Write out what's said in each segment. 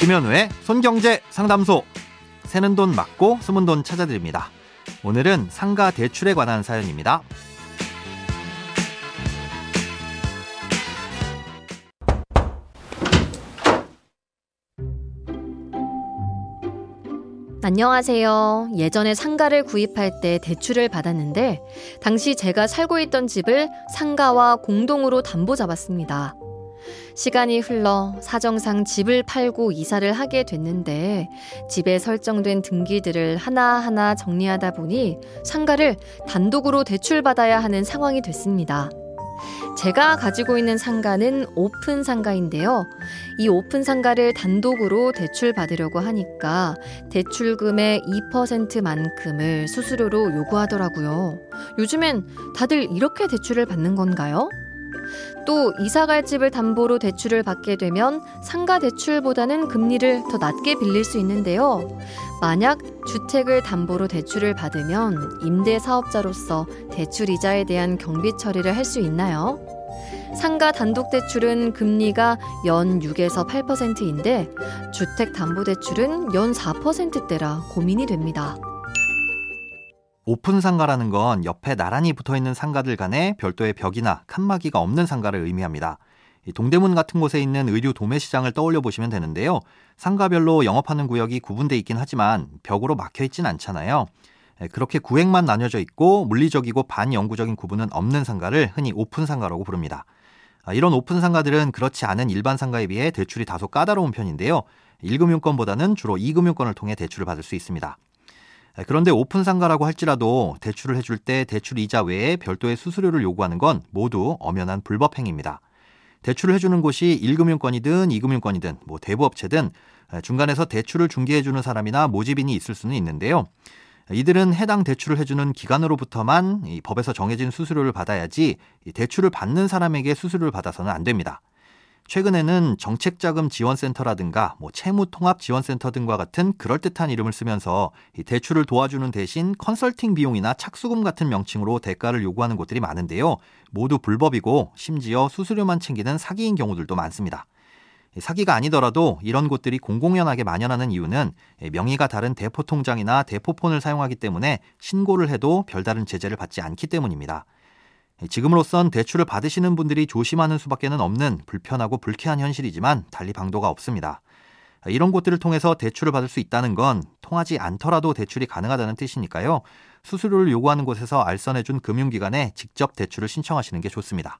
김현우의 손경제 상담소. 새는 돈 맞고 숨은 돈 찾아드립니다. 오늘은 상가 대출에 관한 사연입니다. 안녕하세요. 예전에 상가를 구입할 때 대출을 받았는데 당시 제가 살고 있던 집을 상가와 공동으로 담보 잡았습니다. 시간이 흘러 사정상 집을 팔고 이사를 하게 됐는데 집에 설정된 등기들을 하나하나 정리하다 보니 상가를 단독으로 대출받아야 하는 상황이 됐습니다. 제가 가지고 있는 상가는 오픈 상가인데요. 이 오픈 상가를 단독으로 대출 받으려고 하니까 대출금의 2%만큼을 수수료로 요구하더라고요. 요즘엔 다들 이렇게 대출을 받는 건가요? 또 이사 갈 집을 담보로 대출을 받게 되면 상가 대출보다는 금리를 더 낮게 빌릴 수 있는데요. 만약 주택을 담보로 대출을 받으면 임대 사업자로서 대출 이자에 대한 경비 처리를 할 수 있나요? 상가 단독 대출은 금리가 연 6에서 8%인데 주택 담보 대출은 연 4%대라 고민이 됩니다. 오픈 상가라는 건 옆에 나란히 붙어 있는 상가들 간에 별도의 벽이나 칸막이가 없는 상가를 의미합니다. 동대문 같은 곳에 있는 의류 도매 시장을 떠올려 보시면 되는데요. 상가별로 영업하는 구역이 구분돼 있긴 하지만 벽으로 막혀 있진 않잖아요. 그렇게 구획만 나뉘어져 있고 물리적이고 반영구적인 구분은 없는 상가를 흔히 오픈 상가라고 부릅니다. 아, 이런 오픈 상가들은 그렇지 않은 일반 상가에 비해 대출이 다소 까다로운 편인데요. 1금융권보다는 주로 2금융권을 통해 대출을 받을 수 있습니다. 그런데 오픈 상가라고 할지라도 대출을 해줄 때 대출 이자 외에 별도의 수수료를 요구하는 건 모두 엄연한 불법 행위입니다. 대출을 해주는 곳이 1금융권이든 2금융권이든 뭐 대부업체든 중간에서 대출을 중개해주는 사람이나 모집인이 있을 수는 있는데요. 이들은 해당 대출을 해주는 기관으로부터만 법에서 정해진 수수료를 받아야지 대출을 받는 사람에게 수수료를 받아서는 안 됩니다. 최근에는 정책자금 지원센터라든가 뭐 채무통합지원센터 등과 같은 그럴듯한 이름을 쓰면서 대출을 도와주는 대신 컨설팅 비용이나 착수금 같은 명칭으로 대가를 요구하는 곳들이 많은데요. 모두 불법이고 심지어 수수료만 챙기는 사기인 경우들도 많습니다. 사기가 아니더라도 이런 곳들이 공공연하게 만연하는 이유는 명의가 다른 대포 통장이나 대포폰을 사용하기 때문에 신고를 해도 별다른 제재를 받지 않기 때문입니다. 지금으로선 대출을 받으시는 분들이 조심하는 수밖에는 없는 불편하고 불쾌한 현실이지만 달리 방도가 없습니다. 이런 곳들을 통해서 대출을 받을 수 있다는 건 통하지 않더라도 대출이 가능하다는 뜻이니까요. 수수료를 요구하는 곳에서 알선해준 금융기관에 직접 대출을 신청하시는 게 좋습니다.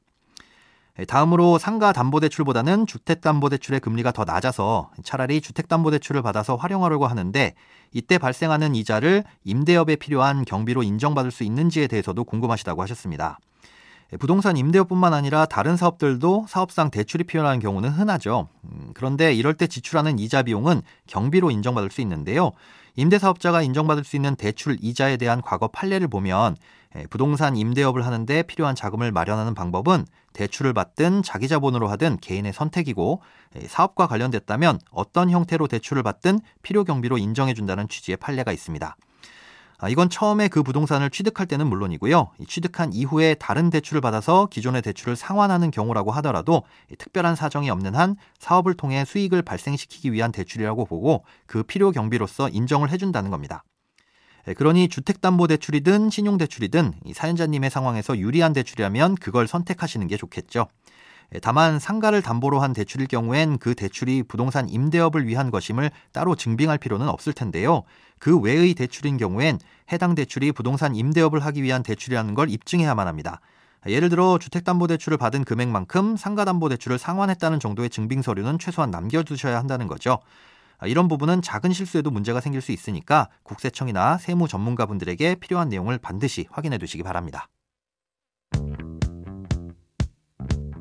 다음으로 상가 담보대출보다는 주택담보대출의 금리가 더 낮아서 차라리 주택담보대출을 받아서 활용하려고 하는데 이때 발생하는 이자를 임대업에 필요한 경비로 인정받을 수 있는지에 대해서도 궁금하시다고 하셨습니다. 예, 부동산 임대업뿐만 아니라 다른 사업들도 사업상 대출이 필요한 경우는 흔하죠. 음, 그런데 이럴 때 지출하는 이자 비용은 경비로 인정받을 수 있는데요. 임대사업자가 인정받을 수 있는 대출 이자에 대한 과거 판례를 보면 예, 부동산 임대업을 하는데 필요한 자금을 마련하는 방법은 대출을 받든 자기 자본으로 하든 개인의 선택이고 예, 사업과 관련됐다면 어떤 형태로 대출을 받든 필요 경비로 인정해 준다는 취지의 판례가 있습니다. 아, 이건 처음에 그 부동산을 취득할 때는 물론이고요. 취득한 이후에 다른 대출을 받아서 기존의 대출을 상환하는 경우라고 하더라도 특별한 사정이 없는 한 사업을 통해 수익을 발생시키기 위한 대출이라고 보고 그 필요 경비로서 인정을 해준다는 겁니다. 예, 그러니 주택담보대출이든 신용대출이든 사연자님의 상황에서 유리한 대출이라면 그걸 선택하시는 게 좋겠죠. 예, 다만 상가를 담보로 한 대출일 경우엔 그 대출이 부동산 임대업을 위한 것임을 따로 증빙할 필요는 없을 텐데요. 그 외의 대출인 경우엔 해당 대출이 부동산 임대업을 하기 위한 대출이라는 걸 입증해야만 합니다. 예를 들어 주택담보대출을 받은 금액만큼 상가담보대출을 상환했다는 정도의 증빙 서류는 최소한 남겨두셔야 한다는 거죠. 이런 부분은 작은 실수에도 문제가 생길 수 있으니까 국세청이나 세무 전문가분들에게 필요한 내용을 반드시 확인해 두시기 바랍니다.